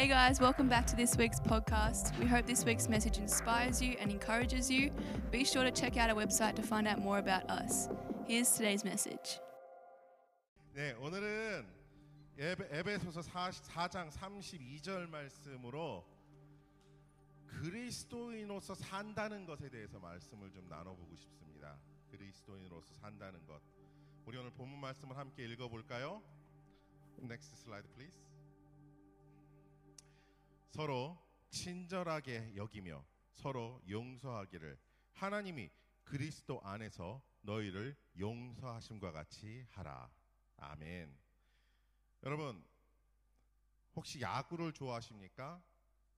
Hey guys, welcome back to this week's podcast. We hope this week's message inspires you and encourages you. Be sure to check out our website to find out more about us. Here's today's message. 네, 오늘은 에베, 에베소서 4장 32절 말씀으로 그리스도인으로서 산다는 것에 대해서 말씀을 좀 나눠보고 싶습니다. 그리스도인으로서 산다는 것. 우리 오늘 본문 말씀을 함께 읽어볼까요? Next slide, please. 서로 친절하게 여기며 서로 용서하기를 하나님이 그리스도 안에서 너희를 용서하심과 같이 하라. 아멘. 여러분 혹시 야구를 좋아하십니까?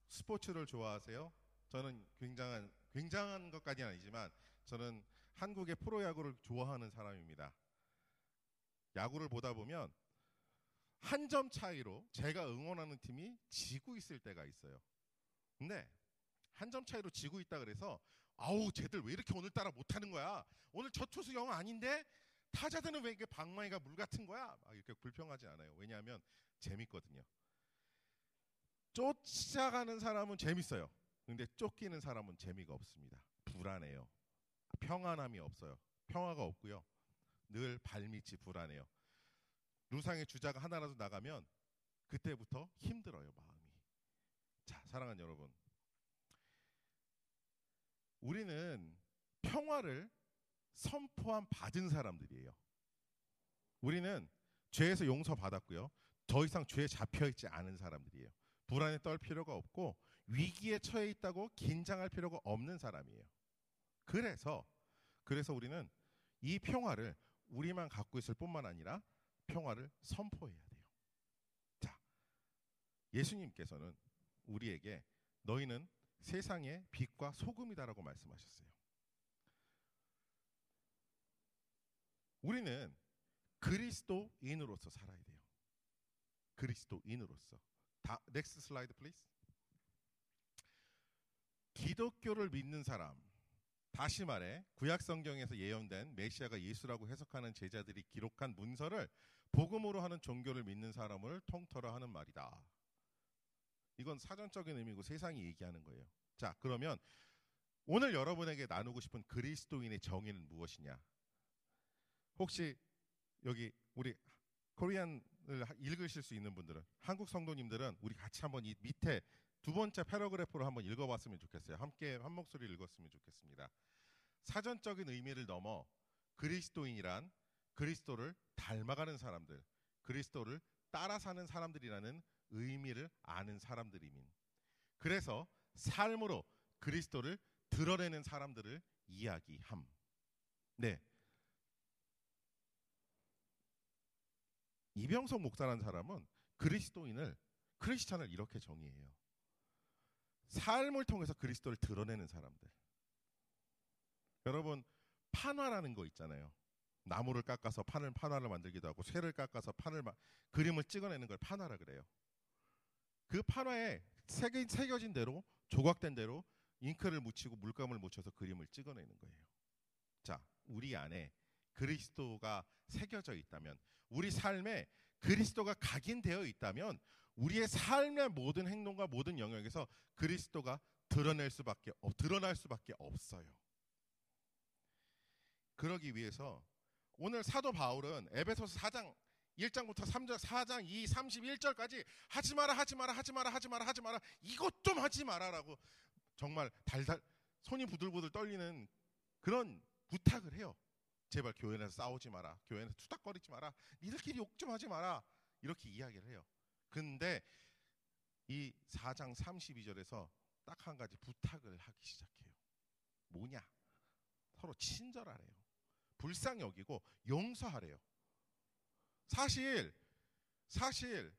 스포츠를 좋아하세요? 저는 굉장한 굉장한 것까지는 아니지만 저는 한국의 프로야구를 좋아하는 사람입니다. 야구를 보다 보면 한 점 차이로 제가 응원하는 팀이 지고 있을 때가 있어요. 근데 한 점 차이로 지고 있다 그래서 아우 쟤들 왜 이렇게 오늘따라 못하는 거야? 오늘 저 투수 영 아닌데 타자들은 왜 이게 방망이가 물 같은 거야? 막 이렇게 불평하지 않아요. 왜냐하면 재밌거든요. 쫓아가는 사람은 재밌어요. 근데 쫓기는 사람은 재미가 없습니다. 불안해요. 평안함이 없어요. 평화가 없고요. 늘 발밑이 불안해요. 루상의 주자가 하나라도 나가면 그때부터 힘들어요, 마음이. 자, 사랑하는 여러분. 우리는 평화를 선포한 받은 사람들이에요. 우리는 죄에서 용서받았고요. 더 이상 죄에 잡혀 있지 않은 사람들이에요. 불안에 떨 필요가 없고 위기에 처해 있다고 긴장할 필요가 없는 사람이에요. 그래서 그래서 우리는 이 평화를 우리만 갖고 있을 뿐만 아니라 평화를 선포해야 돼요. 자, 예수님께서는 우리에게 너희는 세상의 빛과 소금이다라고 말씀하셨어요. 우리는 그리스도인으로서 살아야 돼요. 그리스도인으로서. 다 넥스트 슬라이드 플리즈. 기독교를 믿는 사람 다시 말해 구약 성경에서 예언된 메시아가 예수라고 해석하는 제자들이 기록한 문서를 복음으로 하는 종교를 믿는 사람을 통틀어 하는 말이다. 이건 사전적인 의미고 세상이 얘기하는 거예요. 자, 그러면 오늘 여러분에게 나누고 싶은 그리스도인의 정의는 무엇이냐? 혹시 여기 우리 코리안을 읽으실 수 있는 분들은 한국 성도님들은 우리 같이 한번 이 밑에 두 번째 패러그래프로 한번 읽어봤으면 좋겠어요. 함께 한 목소리 읽었으면 좋겠습니다. 사전적인 의미를 넘어 그리스도인이란 그리스도를 닮아가는 사람들, 그리스도를 따라 사는 사람들이라는 의미를 아는 사람들이민. 그래서 삶으로 그리스도를 드러내는 사람들을 이야기함. 네. 이병석 목사라는 사람은 그리스도인을 크리스찬을 이렇게 정의해요. 삶을 통해서 그리스도를 드러내는 사람들. 여러분 판화라는 거 있잖아요. 나무를 깎아서 판을 판화를 만들기도 하고 쇠를 깎아서 판을 마, 그림을 찍어내는 걸 판화라 그래요. 그 판화에 새겨, 새겨진 대로 조각된 대로 잉크를 묻히고 물감을 묻혀서 그림을 찍어내는 거예요. 자, 우리 안에 그리스도가 새겨져 있다면 우리 삶에 그리스도가 각인되어 있다면 우리의 삶의 모든 행동과 모든 영역에서 그리스도가 드러낼 수밖에 어, 드러날 수밖에 없어요. 그러기 위해서 오늘 사도 바울은 에베소서 4장 1장부터 3장 4장 2 31절까지 하지 마라 하지 마라 하지 마라 하지 마라 하지 마라 이것 좀 하지 마라라고 정말 달달 손이 부들부들 떨리는 그런 부탁을 해요. 제발 교회 에 싸우지 마라. 교회 에 투닥거리지 마라. 니들끼리 욕 좀 하지 마라. 이렇게 이야기를 해요. 근데 이 4장 32절에서 딱 한 가지 부탁을 하기 시작해요. 뭐냐? 서로 친절하래요. 불쌍히 여기고 용서하래요. 사실 사실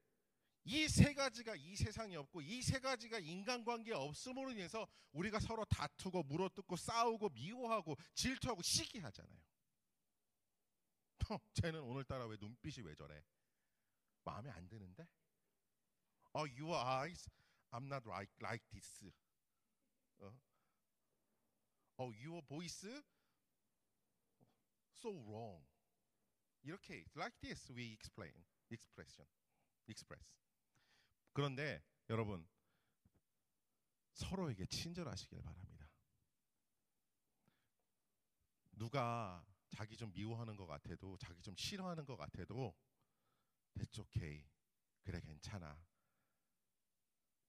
이 세 가지가 이 세상에 없고 이 세 가지가 인간관계에 없음으로 인해서 우리가 서로 다투고 물어뜯고 싸우고 미워하고 질투하고 시기하잖아요. 어, 쟤는 오늘따라 왜 눈빛이 왜 저래? 마음에 안 드는데? Oh, your eyes, I'm not like like this. 어? Oh, your voice, so wrong. 이렇게 like this we explain, expression, express. 그런데 여러분 서로에게 친절하시길 바랍니다. 누가 자기 좀 미워하는 것 같아도 자기 좀 싫어하는 것 같아도 That's okay. 그래 괜찮아.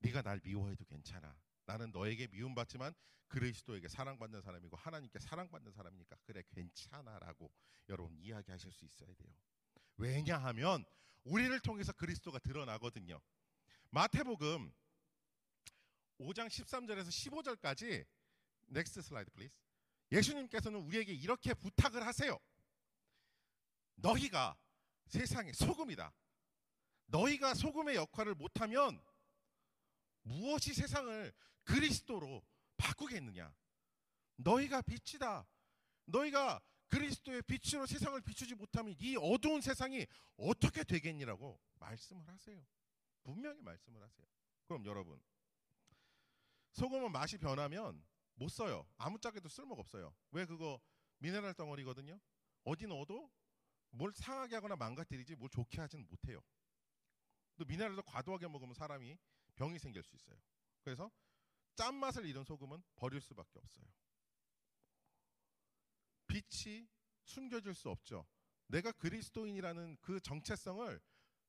네가 날 미워해도 괜찮아. 나는 너에게 미움받지만 그리스도에게 사랑받는 사람이고 하나님께 사랑받는 사람이니까 그래 괜찮아라고 여러분 이야기하실 수 있어야 돼요. 왜냐하면 우리를 통해서 그리스도가 드러나거든요. 마태복음 5장 13절에서 15절까지 넥스트 슬라이드 플리즈. 예수님께서는 우리에게 이렇게 부탁을 하세요. 너희가 세상의 소금이다. 너희가 소금의 역할을 못하면 무엇이 세상을 그리스도로 바꾸겠느냐? 너희가 빛이다. 너희가 그리스도의 빛으로 세상을 비추지 못하면 이 어두운 세상이 어떻게 되겠니라고 말씀을 하세요. 분명히 말씀을 하세요. 그럼 여러분 소금은 맛이 변하면 못 써요. 아무짝에도 쓸모가 없어요. 왜 그거 미네랄 덩어리거든요. 어디 넣어도 뭘 상하게 하거나 망가뜨리지 뭘 좋게 하지는 못해요. 또 미네랄도 과도하게 먹으면 사람이 병이 생길 수 있어요. 그래서 짠맛을 잃은 소금은 버릴 수밖에 없어요. 빛이 숨겨질 수 없죠. 내가 그리스도인이라는 그 정체성을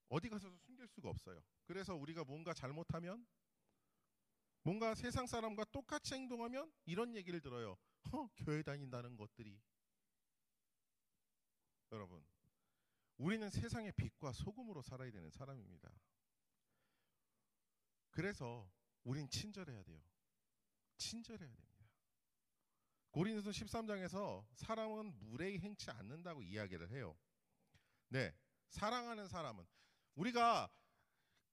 어디 가서도 숨길 수가 없어요. 그래서 우리가 뭔가 잘못하면 뭔가 세상 사람과 똑같이 행동하면 이런 얘기를 들어요. 허, 교회 다닌다는 것들이 여러분 우리는 세상의 빛과 소금으로 살아야 되는 사람입니다. 그래서 우린 친절해야 돼요. 친절해야 됩니다. 고린도서 13장에서 사람은 무례히 행치 않는다고 이야기를 해요. 네. 사랑하는 사람은 우리가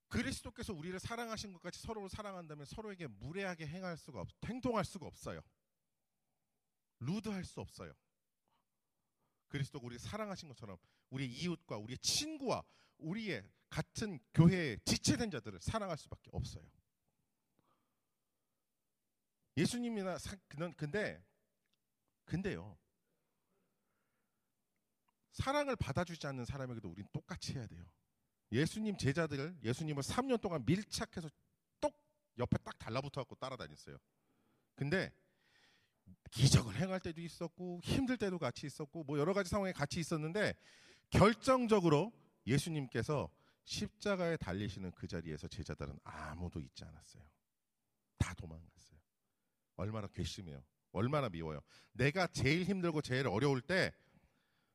그리스도께서 우리를 사랑하신 것 같이 서로를 사랑한다면 서로에게 무례하게 행할 수가 없, 행동할 수가 없어요. 루드할 수 없어요. 그리스도가 우리 사랑하신 것처럼 우리 이웃과 우리 친구와 우리의 같은 교회에 지체된 자들을 사랑할 수밖에 없어요. 예수님이나 근데 근데요. 사랑을 받아주지 않는 사람에게도 우리는 똑같이 해야 돼요. 예수님 제자들 예수님을 3년 동안 밀착해서 똑 옆에 딱 달라붙어 갖고 따라다녔어요. 근데 기적을 행할 때도 있었고 힘들 때도 같이 있었고 뭐 여러 가지 상황에 같이 있었는데 결정적으로 예수님께서 십자가에 달리시는 그 자리에서 제자들은 아무도 있지 않았어요. 다 도망갔어요. 얼마나 괘씸해요. 얼마나 미워요. 내가 제일 힘들고 제일 어려울 때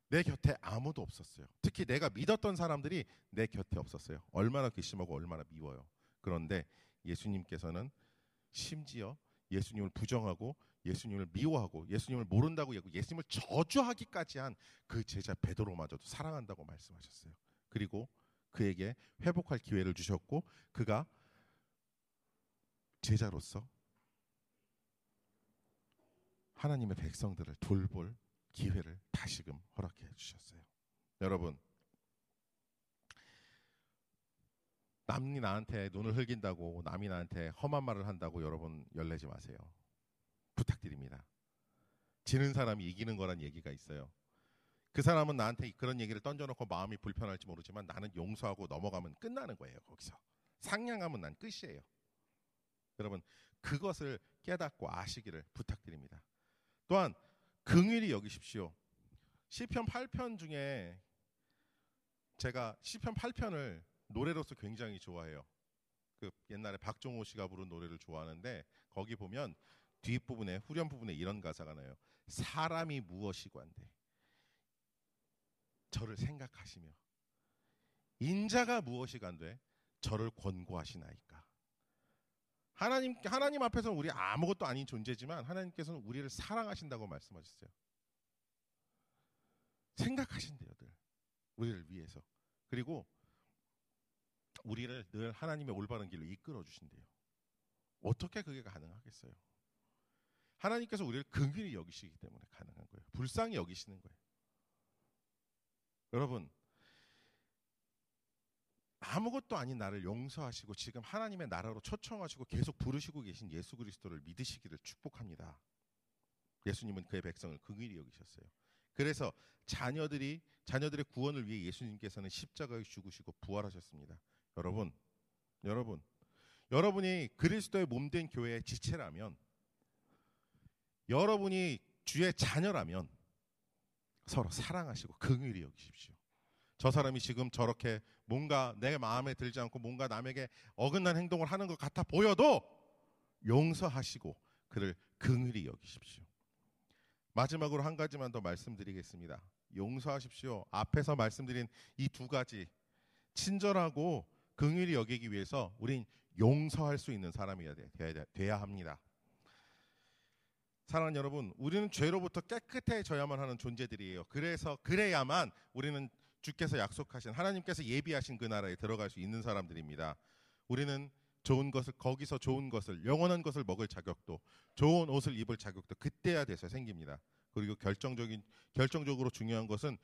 내 곁에 아무도 없었어요. 특히 내가 믿었던 사람들이 내 곁에 없었어요. 얼마나 괘씸하고 얼마나 미워요. 그런데 예수님께서는 심지어 예수님을 부정하고 예수님을 미워하고 예수님을 모른다고 얘기하고 예수님을 저주하기까지 한 그 제자 베드로마저도 사랑한다고 말씀하셨어요. 그리고 그에게 회복할 기회를 주셨고 그가 제자로서 하나님의 백성들을 돌볼 기회를 다시금 허락해 주셨어요. 여러분 남이 나한테 눈을 흘긴다고 남이 나한테 험한 말을 한다고 여러분 열내지 마세요. 부탁드립니다. 지는 사람이 이기는 거란 얘기가 있어요. 그 사람은 나한테 그런 얘기를 던져놓고 마음이 불편할지 모르지만 나는 용서하고 넘어가면 끝나는 거예요. 거기서 상냥하면 난 끝이에요. 여러분 그것을 깨닫고 아시기를 부탁드립니다. 또한 긍휼히 여기십시오. 시편 8편 중에 제가 시편 8편을 노래로서 굉장히 좋아해요. 그 옛날에 박종호 씨가 부른 노래를 좋아하는데 거기 보면 뒷부분에 후렴 부분에 이런 가사가 나요. 사람이 무엇이관데 저를 생각하시며 인자가 무엇이간데 저를 권고하시나이까. 하나님 하나님 앞에서는 우리 아무것도 아닌 존재지만 하나님께서는 우리를 사랑하신다고 말씀하셨어요. 생각하신대요들 우리를 위해서. 그리고 우리를 늘 하나님의 올바른 길로 이끌어 주신대요. 어떻게 그게 가능하겠어요? 하나님께서 우리를 긍휼히 여기시기 때문에 가능한 거예요. 불쌍히 여기시는 거예요. 여러분 아무것도 아닌 나를 용서하시고 지금 하나님의 나라로 초청하시고 계속 부르시고 계신 예수 그리스도를 믿으시기를 축복합니다. 예수님은 그의 백성을 긍휼히 여기셨어요. 그래서 자녀들이 자녀들의 구원을 위해 예수님께서는 십자가에 죽으시고 부활하셨습니다. 여러분, 여러분, 여러분이 그리스도의 몸 된 교회의 지체라면 여러분이 주의 자녀라면 서로 사랑하시고 긍휼히 여기십시오. 저 사람이 지금 저렇게 뭔가 내 마음에 들지 않고 뭔가 남에게 어긋난 행동을 하는 것 같아 보여도 용서하시고 그를 긍휼히 여기십시오. 마지막으로 한 가지만 더 말씀드리겠습니다. 용서하십시오. 앞에서 말씀드린 이 두 가지 친절하고 긍휼히 여기기 위해서 우린 용서할 수 있는 사람이 돼야 합니다. 사랑하는 여러분, 우리는 죄로부터 깨끗해져야만 하는 존재들이에요. 그래서 그래야만 우리는 주께서 약속하신 하나님께서 예비하신 그 나라에 들어갈 수 있는 사람들입니다. 우리는 좋은 것을 거기서 좋은 것을 영원한 것을 먹을 자격도 좋은 옷을 입을 자격도 그때야 돼서 생깁니다. 그리고 결정적인 결정적으로 중요한 것은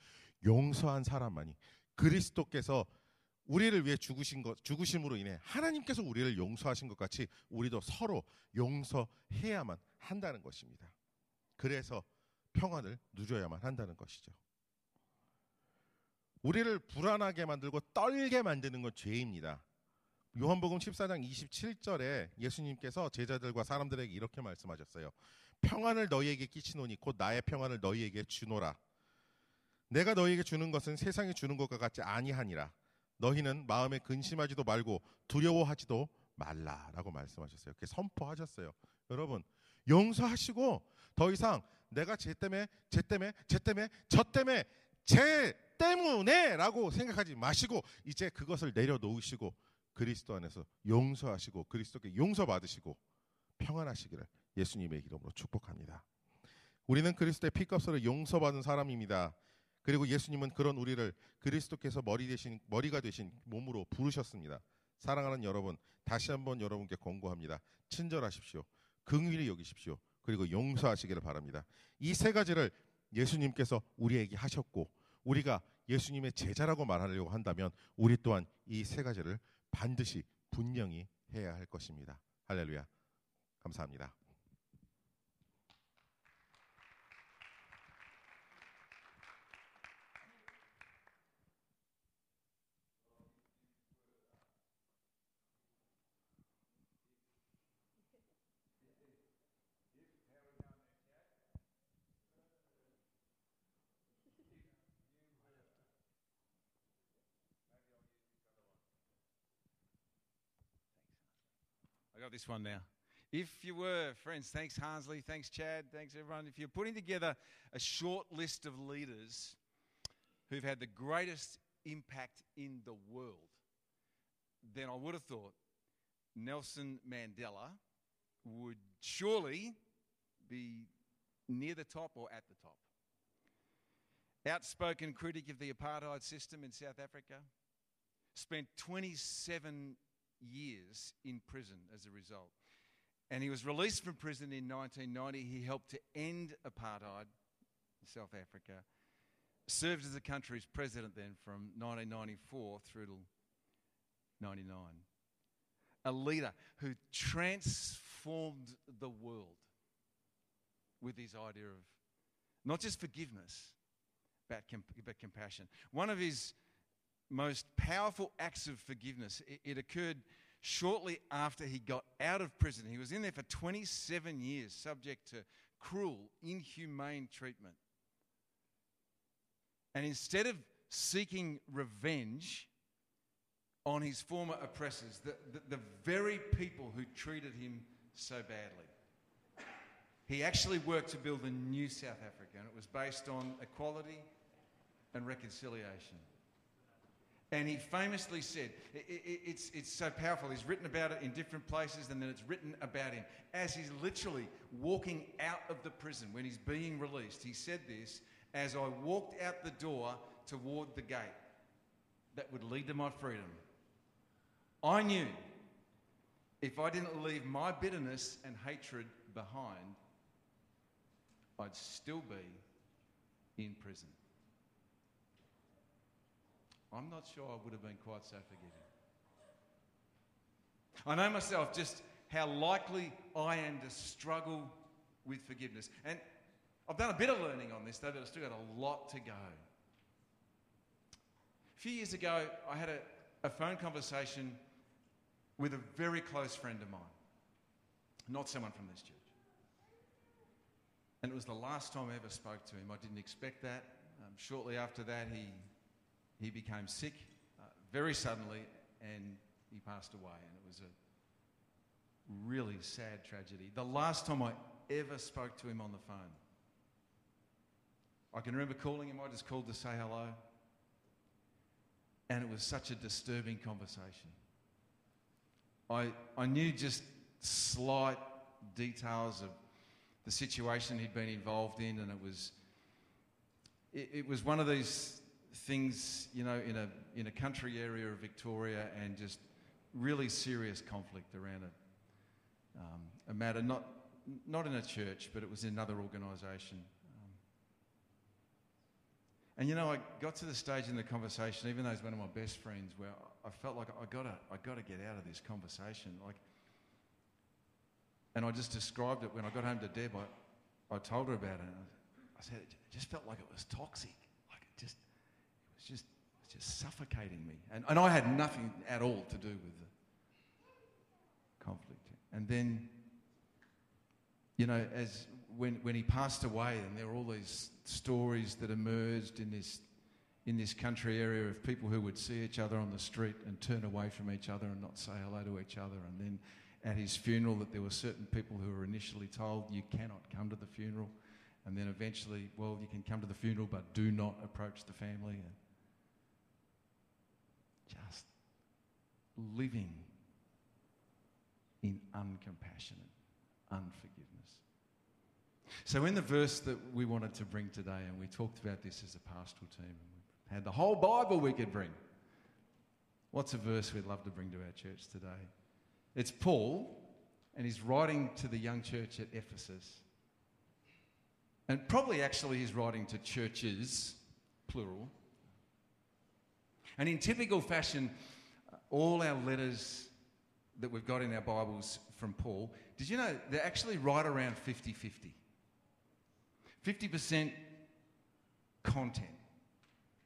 용서한 사람만이 그리스도께서 우리를 위해 죽으신 것 죽으심으로 인해 하나님께서 우리를 용서하신 것 같이 우리도 서로 용서해야만 한다는 것입니다. 그래서 평안을 누려야만 한다는 것이죠. 우리를 불안하게 만들고 떨게 만드는 건 죄입니다. 요한복음 14장 27절에 예수님께서 제자들과 사람들에게 이렇게 말씀하셨어요. 평안을 너희에게 끼치노니 곧 나의 평안을 너희에게 주노라. 내가 너희에게 주는 것은 세상이 주는 것과 같지 아니하니라. 너희는 마음에 근심하지도 말고 두려워하지도 말라라고 말씀하셨어요. 이렇게 선포하셨어요. 여러분 용서하시고 더 이상 내가 쟤 때문에 쟤 때문에 쟤 때문에 저 때문에 쟤 때문에라고 생각하지 마시고 이제 그것을 내려놓으시고 그리스도 안에서 용서하시고 그리스도께 용서받으시고 평안하시기를 예수님의 이름으로 축복합니다. 우리는 그리스도의 피값으로 용서받은 사람입니다. 그리고 예수님은 그런 우리를 그리스도께서 머리 되신 머리가 되신 몸으로 부르셨습니다. 사랑하는 여러분, 다시 한번 여러분께 권고합니다. 친절하십시오. 긍휼히 여기십시오. 그리고 용서하시기를 바랍니다. 이 세 가지를 예수님께서 우리에게 하셨고 우리가 예수님의 제자라고 말하려고 한다면 우리 또한 이 세 가지를 반드시 분명히 해야 할 것입니다. 할렐루야. 감사합니다. Got this one now. If you were, friends, thanks Hansley, thanks Chad, thanks everyone. If you're putting together a short list of leaders who've had the greatest impact in the world, then I would have thought Nelson Mandela would surely be near the top or at the top. Outspoken critic of the apartheid system in South Africa, spent 27 years in prison as a result. And he was released from prison in 1990. He helped to end apartheid in South Africa, served as the country's president then from 1994 through to 99. A leader who transformed the world with his idea of not just forgiveness, but, comp- but compassion. One of his most powerful acts of forgiveness. It, it, occurred shortly after he got out of prison. He was in there for 27 years, subject to cruel, inhumane treatment. And instead of seeking revenge on his former oppressors, the, the, the very people who treated him so badly, he actually worked to build a new South Africa, and it was based on equality and reconciliation. And he famously said, it, it, it's, it's so powerful. He's written about it in different places, and then it's written about him. As he's literally walking out of the prison when he's being released, he said this as I walked out the door toward the gate that would lead to my freedom. I knew if I didn't leave my bitterness and hatred behind, I'd still be in prison. I'm not sure I would have been quite so forgiving. I know myself just how likely I am to struggle with forgiveness. And I've done a bit of learning on this, though, but I've still got a lot to go. A few years ago, I had a, a phone conversation with a very close friend of mine, not someone from this church. And it was the last time I ever spoke to him. I didn't expect that. Um, shortly after that, he, he became sick uh, very suddenly and he passed away. And it was a really sad tragedy. The last time I ever spoke to him on the phone, I can remember calling him. I just called to say hello. And it was such a disturbing conversation. I, I knew just slight details of the situation he'd been involved in, and it was, it, it was one of these things, you know, in a, in a country area of Victoria and just really serious conflict around a, um, a matter, not, not in a church, but it was in another organisation. And you know, I got to the stage in the conversation, even though he's one of my best friends, where I felt like I gotta, I gotta get out of this conversation. Like, and I just described it when I got home to Deb. I, I told her about it. And I said it just felt like it was toxic. Like it just, it was just, it was just suffocating me. And, and I had nothing at all to do with the conflict. And then, you know, as when, when he passed away, and there were all these stories that emerged in this, in this country area of people who would see each other on the street and turn away from each other and not say hello to each other. And then at his funeral, that there were certain people who were initially told, You cannot come to the funeral. And then eventually, well, you can come to the funeral, but do not approach the family. Just living in uncompassionate unforgiveness. So, in the verse that we wanted to bring today, and we talked about this as a pastoral team, and we had the whole Bible we could bring. What's a verse we'd love to bring to our church today? It's Paul, and he's writing to the young church at Ephesus. And probably actually he's writing to churches, plural. And in typical fashion, uh, all our letters that we've got in our Bibles from Paul, did you know they're actually right around 50 50? 50% content,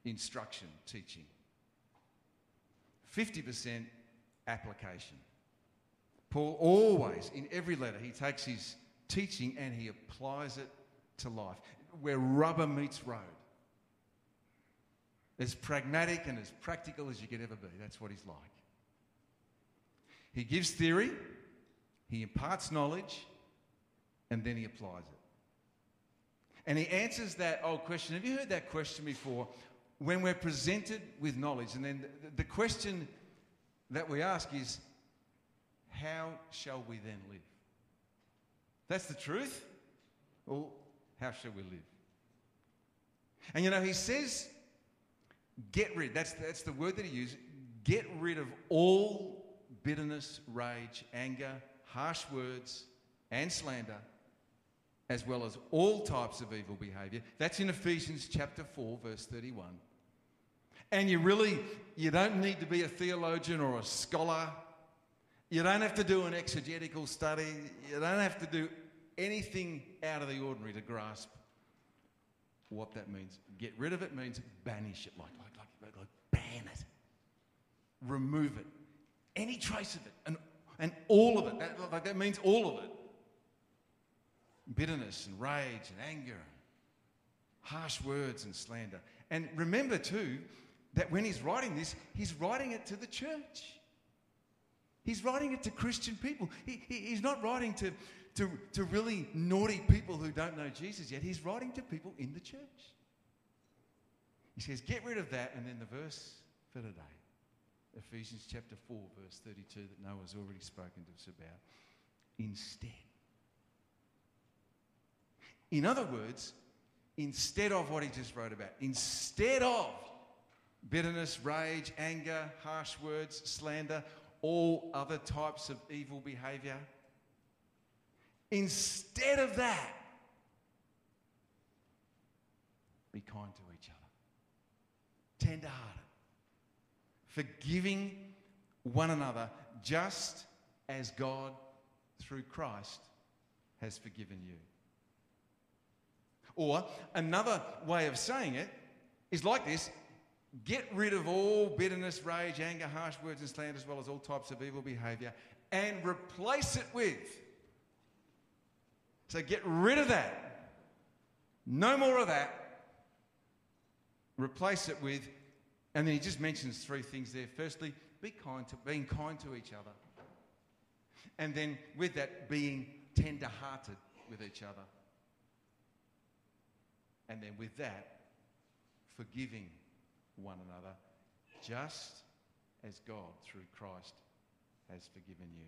instruction, teaching. 50% application. Paul always, in every letter, he takes his teaching and he applies it to life, where rubber meets road. As pragmatic and as practical as you could ever be. That's what he's like. He gives theory, he imparts knowledge, and then he applies it. And he answers that old question. Have you heard that question before? When we're presented with knowledge, and then the, question that we ask is, how shall we then live? That's the truth. Well, how shall we live? And you know, he says, get rid, that's, that's the word that he used, get rid of all bitterness, rage, anger, harsh words, and slander as well as all types of evil behavior. That's in Ephesians chapter 4, verse 31. And you really, you don't need to be a theologian or a scholar. You don't have to do an exegetical study. You don't have to do anything out of the ordinary to grasp what that means. Get rid of it means banish it, like, like, like ban it, remove it, any trace of it, and, and all of it. That, like, that means all of it bitterness and rage and anger, harsh words and slander. And remember, too, that when he's writing this, he's writing it to the church. He's writing it to Christian people. He, he, he's not writing to, to, to really naughty people who don't know Jesus yet. He's writing to people in the church. He says, Get rid of that. And then the verse for today Ephesians chapter 4, verse 32, that Noah's already spoken to us about. Instead, in other words, instead of what he just wrote about, instead of bitterness, rage, anger, harsh words, slander, all other types of evil behavior, instead of that, be kind to each other, tender hearted, forgiving one another just as God, through Christ, has forgiven you. Or another way of saying it is like this Get rid of all bitterness, rage, anger, harsh words, and slander, as well as all types of evil behavior, and replace it with. So get rid of that. No more of that. Replace it with, and then he just mentions three things there. Firstly, be kind to being kind to each other. And then with that, being tender hearted with each other. And then with that, forgiving one another, just as God, through Christ, has forgiven you.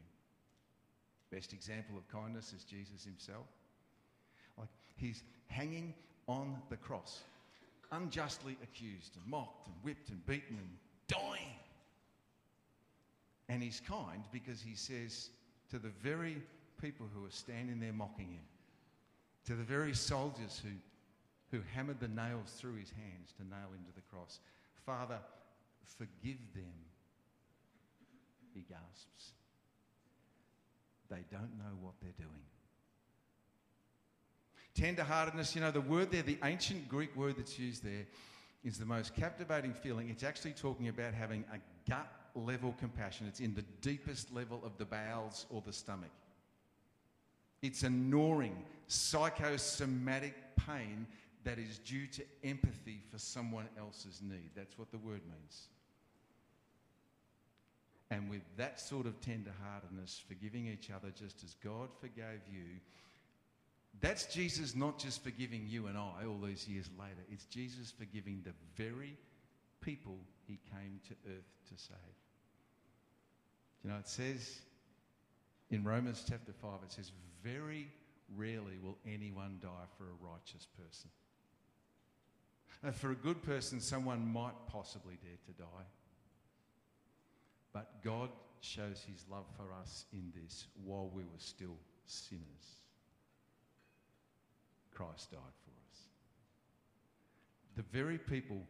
Best example of kindness is Jesus himself. Like he's hanging on the cross, unjustly accused and mocked and whipped and beaten and dying. And he's kind because he says to the very people who are standing there mocking him, to the very soldiers who, who hammered the nails through his hands to nail him to the cross, Father, forgive them, he gasps. They don't know what they're doing. Tenderheartedness, you know, the word there, the ancient Greek word that's used there, is the most captivating feeling. It's actually talking about having a gut level compassion. It's in the deepest level of the bowels or the stomach. It's a gnawing, psychosomatic pain that is due to empathy for someone else's need. That's what the word means. And with that sort of tenderheartedness, forgiving each other just as God forgave you, that's Jesus not just forgiving you and I all these years later. It's Jesus forgiving the very people he came to earth to save. You know, it says in Romans chapter 5, it says, Very rarely will anyone die for a righteous person. And for a good person, someone might possibly dare to die. But God shows his love for us in this while we were still sinners. Christ died for us. The very people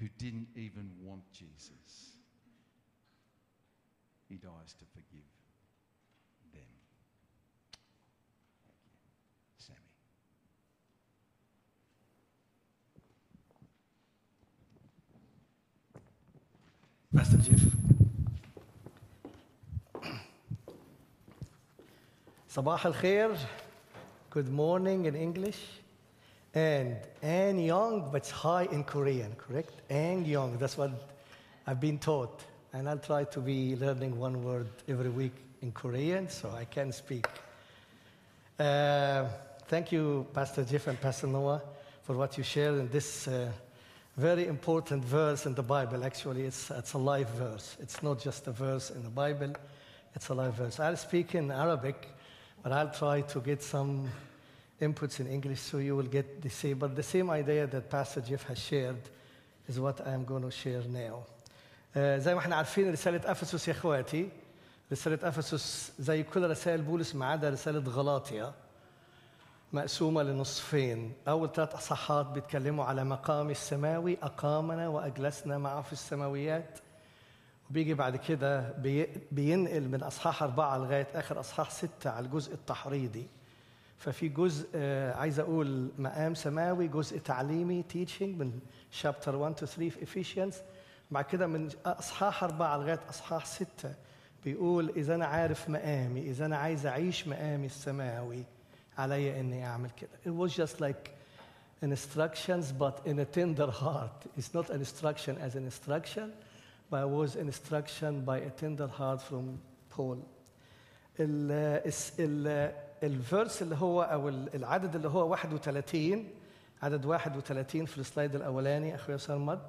who didn't even want Jesus, he dies to forgive them. Sammy. Pastor Geoff. صباح الخير Good morning in English. And Annyeong, but it's high in Korean, correct? Annyeong, that's what I've been taught. And I'll try to be learning one word every week in Korean so I can speak. Uh, thank you, Pastor Geoff and Pastor Noah, for what you shared in this uh, very important verse in the Bible. Actually, it's, it's a live verse. It's not just a verse in the Bible, it's a live verse. I'll speak in Arabic, but I'll try to get some inputs in English so you will get the same. But the same idea that Pastor Jeff has shared is what I'm going to share now. آه، زي ما إحنا عارفين رسالة أفسس يا إخواتي رسالة أفسس زي كل رسائل بولس ما عدا رسالة غلاطيا مقسومة لنصفين أول ثلاث أصحات بيتكلموا على مقام السماوي أقامنا وأجلسنا معه في السماويات وبيجي بعد كده بي- بينقل من أصحاح أربعة لغاية آخر أصحاح ستة على الجزء التحريضي. ففي جزء آه، عايز أقول مقام سماوي جزء تعليمي teaching من chapter 1 to 3 في Ephesians. بعد كده من أصحاح أربعة لغاية أصحاح ستة بيقول إذا أنا عارف مقامي إذا أنا عايز أعيش مقامي السماوي علي إني أعمل كده. It was just like instructions but in a tender heart. It's not an instruction as an instruction. But it was instruction by a tender heart from Paul. ال ال الفيرس اللي هو أو ال- العدد اللي هو 31 عدد 31 في السلايد الأولاني أخويا سرمد.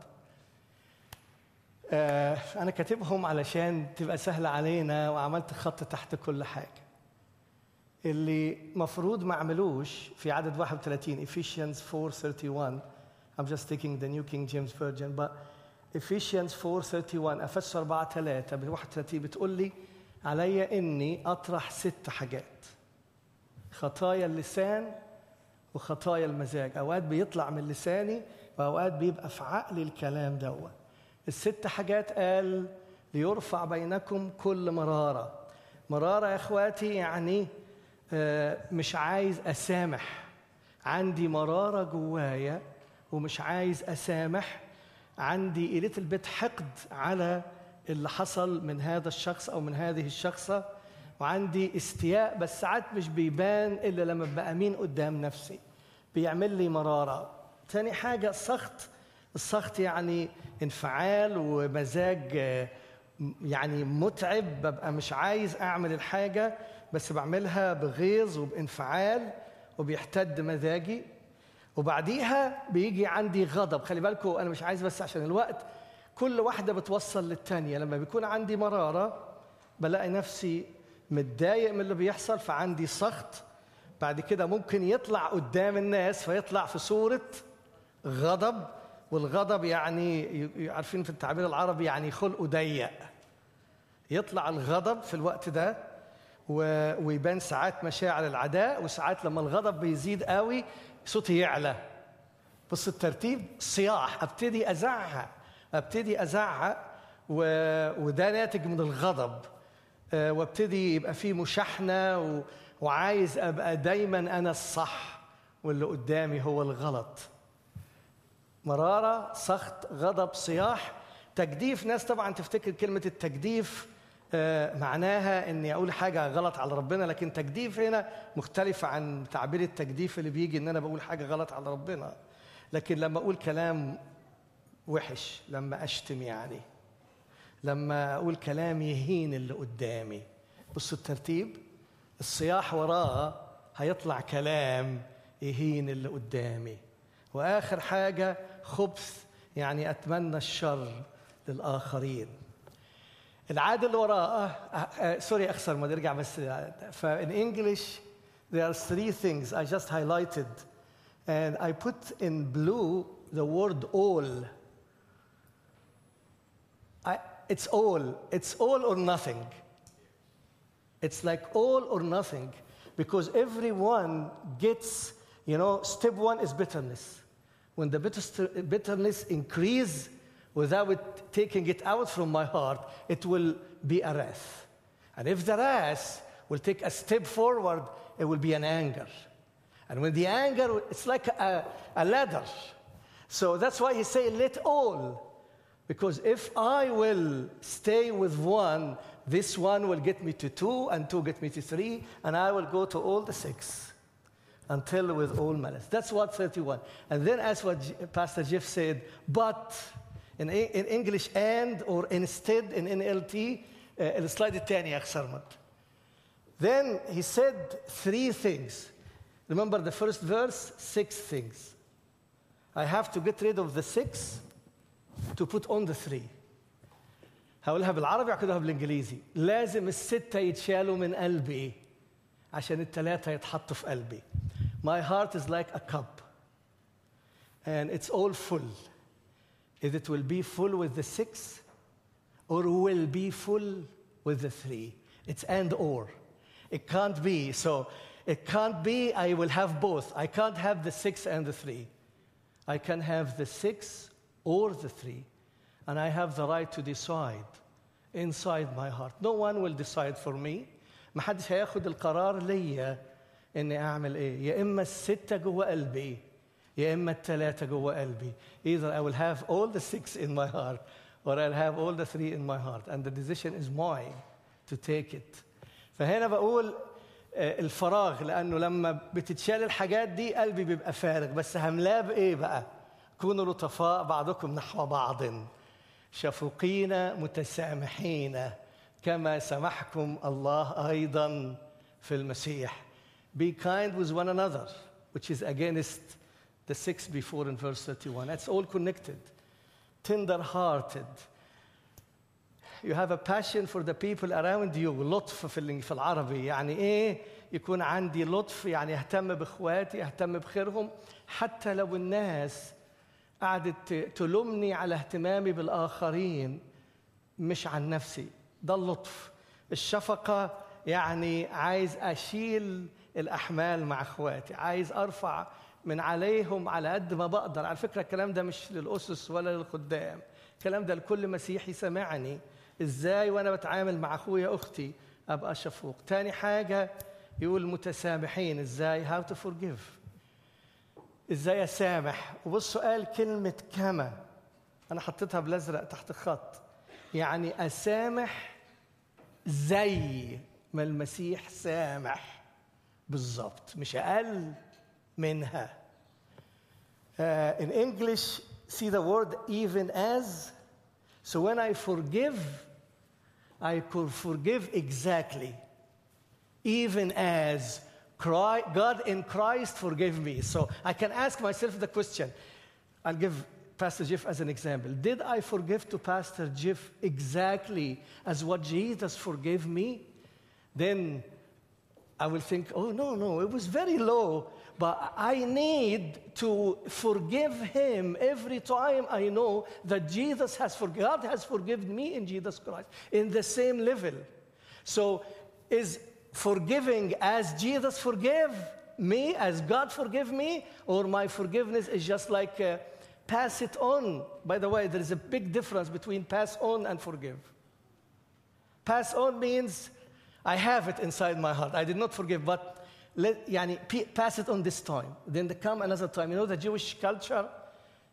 آه أنا كاتبهم علشان تبقى سهلة علينا وعملت خط تحت كل حاجة. اللي مفروض ما عملوش في عدد 31 Ephesians 4:31 I'm just taking the New King James Version. But Ephesians 4:31 افسس 4 3 ب 31 بتقول لي علي إني أطرح ست حاجات. خطايا اللسان وخطايا المزاج. أوقات بيطلع من لساني وأوقات بيبقى في عقلي الكلام دوت. الست حاجات قال ليرفع بينكم كل مرارة. مرارة يا إخواتي يعني آه، مش عايز أسامح. عندي مرارة جوايا ومش عايز أسامح عندي ليتل بيت حقد على اللي حصل من هذا الشخص أو من هذه الشخصة وعندي استياء بس ساعات مش بيبان إلا لما ببقى أمين قدام نفسي. بيعمل لي مرارة. تاني حاجة السخط السخط يعني انفعال ومزاج يعني متعب ببقى مش عايز أعمل الحاجة بس بعملها بغيظ وبانفعال وبيحتد مزاجي. وبعديها بيجي عندي غضب. خلي بالكم أنا مش عايز بس عشان الوقت كل واحدة بتوصل للتانية. لما بيكون عندي مرارة بلاقي نفسي متضايق من اللي بيحصل فعندي سخط. بعد كده ممكن يطلع قدام الناس فيطلع في صورة غضب. والغضب يعني عارفين في التعبير العربي يعني خلقه ضيق. يطلع الغضب في الوقت ده ويبان ساعات مشاعر العداء وساعات لما الغضب بيزيد قوي صوتي يعلى. بص الترتيب صياح. أبتدي أزعق. أبتدي أزعق و... وده ناتج من الغضب. آه، وأبتدي يبقى في مشاحنة و... وعايز أبقى دايما أنا الصح واللي قدامي هو الغلط. مرارة سخط غضب صياح. تجديف ناس طبعا تفتكر كلمة التجديف معناها إني أقول حاجة غلط على ربنا لكن تجديف هنا مختلفة عن تعبير التجديف اللي بيجي إن أنا بقول حاجة غلط على ربنا. لكن لما أقول كلام وحش لما أشتم يعني لما أقول كلام يهين اللي قدامي بصوا الترتيب الصياح وراه هيطلع كلام يهين اللي قدامي. وآخر حاجة خبث يعني أتمنى الشر للآخرين. العاده اللي وراءه آه، آه، سوري اخسر ما نرجع بس فان انجلش there are three things I just highlighted and I put in blue the word all I, it's all it's all or nothing it's like all or nothing because everyone gets, you know, step one is bitterness. When the bitter- bitterness increase without taking it out from my heart, it will be a wrath. And if the wrath will take a step forward, it will be an anger. And when the anger, it's like a, a ladder. So that's why he say, let all. Because if I will stay with one, this one will get me to two, and two get me to three, and I will go to all the six until with all malice. That's what 31. And then, as what Pastor Geoff said, but in, E- in English, and or instead in NLT, uh, السلايد الثاني يا أخ سرمد. Then he said three things. Remember the first verse? Six things. I have to get rid of the six to put on the three. هقولها بالعربي هاخدها بالانجليزي لازم الستة يتشالوا من قلبي عشان التلاتة يتحطوا في قلبي My heart is like a cup and it's all full Is it will be full with the six or will be full with the three It's and or It can't be so it can't be I will have both I can't have the six and the three I can have the six or the three, and I have the right to decide inside my heart. No one will decide for me. ما حدش هياخد القرار ليا اني اعمل ايه يا اما الستة جوه قلبي يا إما الثلاثة جوه قلبي. Either I will have all the six in my heart or I'll have all the three in my heart. And the decision is mine to take it. فهنا بقول آه، الفراغ لأنه لما بتتشال الحاجات دي قلبي بيبقى فارغ. بس هملاه بإيه بقى؟ كونوا لطفاء بعضكم نحو بعض. شفوقين متسامحين كما سمحكم الله أيضا في المسيح. Be kind with one another which is against the six before in verse 31 that's all connected. Tender hearted you have a passion for the people around you. لطف في في العربي. يعني إيه؟ يكون عندي لطف يعني أهتم بإخواتي أهتم بخيرهم. حتى لو الناس قعدت تلومني على اهتمامي بالآخرين مش عن نفسي. ده اللطف. الشفقة يعني عايز أشيل الأحمال مع إخواتي عايز أرفع من عليهم على قد ما بقدر. على فكرة الكلام ده مش للأسس ولا للخدام. الكلام ده لكل مسيحي سمعني. إزاي وأنا بتعامل مع أخويا أختي أبقى شفوق؟ تاني حاجة يقول متسامحين. إزاي؟ How to forgive. إزاي أسامح؟ وبصوا قال كلمة كما. أنا حطيتها بالأزرق تحت خط يعني أسامح زي ما المسيح سامح. بالظبط. مش أقل. uh, in English see the word even as so when I forgive I could forgive exactly even as God in Christ forgave me. So I can ask myself the question. I'll give Pastor Geoff as an example. Did I forgive to Pastor Geoff exactly as what Jesus forgave me? Then I will think, oh, no, no, it was very low, but I need to forgive him every time I know that Jesus has forgiven, God has forgiven me in Jesus Christ in the same level. So is forgiving as Jesus forgave me, as God forgive me, or my forgiveness is just like uh, pass it on? By the way, there is a big difference between pass on and forgive. Pass on means I have it inside my heart. I did not forgive, but let, yani, pass it on this time. Then come another time. You know the Jewish culture?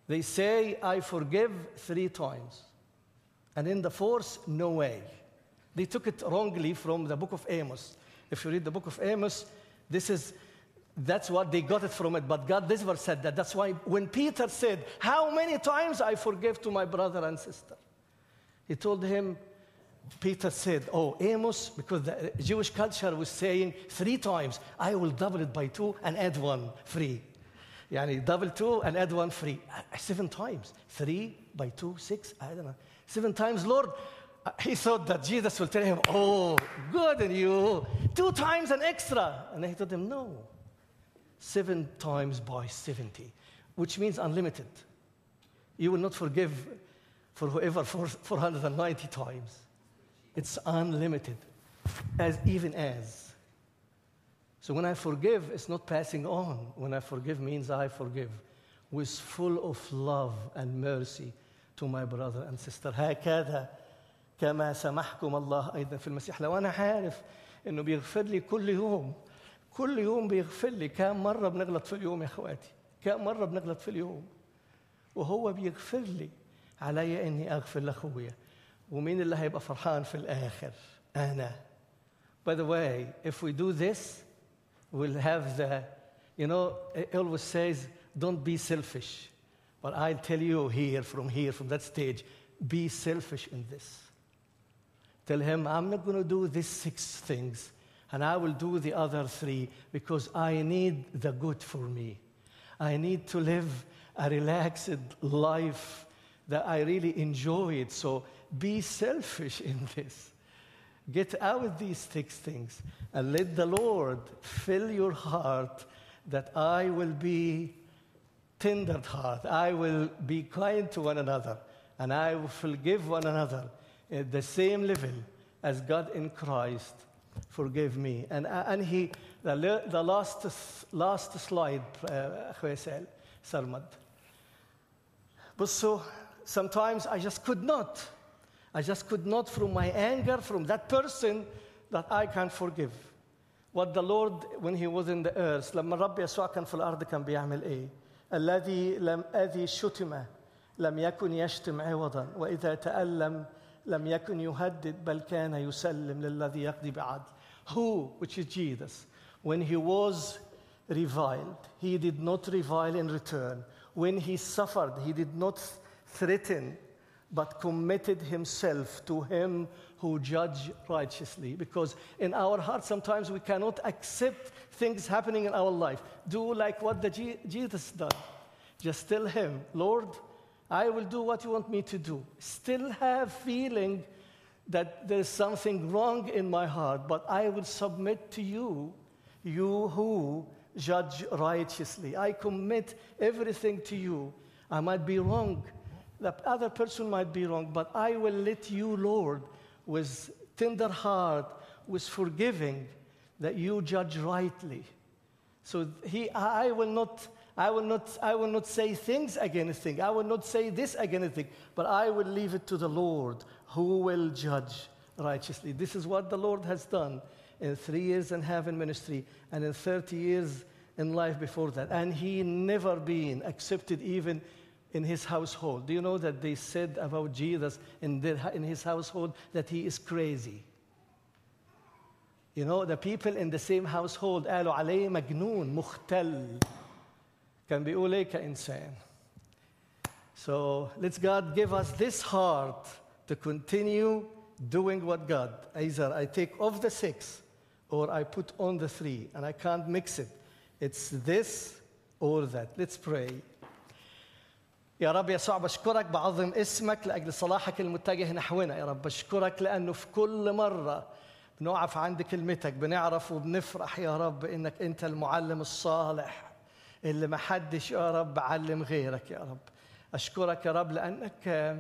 They say, I forgive three times. And in the fourth, no way. They took it wrongly from the book of Amos. If you read the book of Amos, this is that's what they got it from it. But God this never said that. That's why when Peter said, How many times I forgive to my brother and sister? He told him, Peter said, Oh, Amos, because the Jewish culture was saying three times, I will double it by two and add one free. Yani double two and add one free. Uh, Seven times. Three by two, six, I don't know. Seven times, Lord. Uh, He thought that Jesus will tell him, Oh, good on you. Two times an extra. And he told him, No. Seven times by 70, which means unlimited. You will not forgive for whoever for 490 times. It's unlimited, as even as. So when I forgive, it's not passing on. When I forgive means I forgive with full of love and mercy to my brother and sister. هكذا كما سمحكم الله أيضا في المسيح لو أنا عارف إنه بيغفر لي كل يوم كل يوم بيغفر لي كم مرة بنغلط في اليوم يا إخواتي كم مرة بنغلط في اليوم وهو بيغفر لي علي إني أغفر لأخويا ومين اللي هيبقى فرحان في الآخر أنا By the way, if we do this, we'll have the, you know, it always says, don't be selfish. But I'll tell you here, from here, from that stage, be selfish in this. Tell him, I'm not going to do these six things, and I will do the other three because I need the good for me. I need to live a relaxed life that I really enjoy it. So be selfish in this. Get out these six things and let the Lord fill your heart that I will be tender heart. I will be kind to one another and I will forgive one another at the same level as God in Christ forgave me. And, and he, the, le- the last, last slide, uh, أخوي سال- سرمد. بصوا, sometimes I just could not. I just could not, from my anger, from that person, that I can forgive. What the Lord, when He was in the earth, لما الرب يسوع كان في الأرض كان بيعمل إيه؟ الذي لم أذي شتم لم يكن يشتم عوضا وإذا تألم لم يكن يهدد بل كان يسلم للذي يقضي بعدل. Who, which is Jesus, when He was reviled, He did not revile in return. When He suffered, He did not threaten but committed himself to him who judge righteously. Because in our hearts, sometimes we cannot accept things happening in our life. Do like what the Je- Jesus done. Just tell him, Lord, I will do what you want me to do. Still have feeling that there's something wrong in my heart, but I will submit to you, you who judge righteously. I commit everything to you. I might be wrong. The other person might be wrong, but I will let you, Lord, with tender heart, with forgiving, that you judge rightly. So he, I will not, I will not, I will not say things against things. I will not say this against thing, but I will leave it to the Lord, who will judge righteously. This is what the Lord has done in three years and a half in heaven ministry and in 30 years in life before that. And he never been accepted even in his household. Do you know that they said about Jesus in, their, in his household that he is crazy? You know, the people in the same household قالوا عليه مجنون مختل كان بيقول ايه كإنسان So let's God give us this heart to continue doing what God. Either I take off the six or I put on the three, and I can't mix it. It's this or that. Let's pray. يا رب يسوع بشكرك بعظم اسمك لأجل صلاحك المتجه نحونا. يا رب بشكرك لأنه في كل مرة بنقف عند كلمتك بنعرف وبنفرح. يا رب إنك أنت المعلم الصالح اللي ما حدش يا رب علم غيرك. يا رب أشكرك يا رب لأنك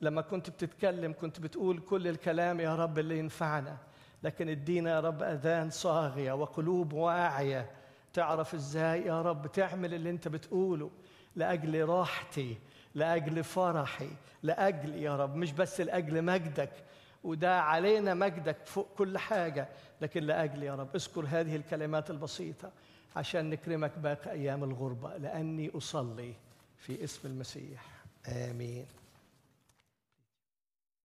لما كنت بتتكلم كنت بتقول كل الكلام يا رب اللي ينفعنا. لكن ادينا يا رب أذان صاغية وقلوب واعية تعرف إزاي يا رب تعمل اللي أنت بتقوله. لأجل راحتي لأجل فرحي لأجل يا رب مش بس لأجل مجدك. وده علينا مجدك فوق كل حاجة لكن لأجل يا رب. اذكر هذه الكلمات البسيطة عشان نكرمك باقي أيام الغربة لأني أصلي في اسم المسيح. آمين.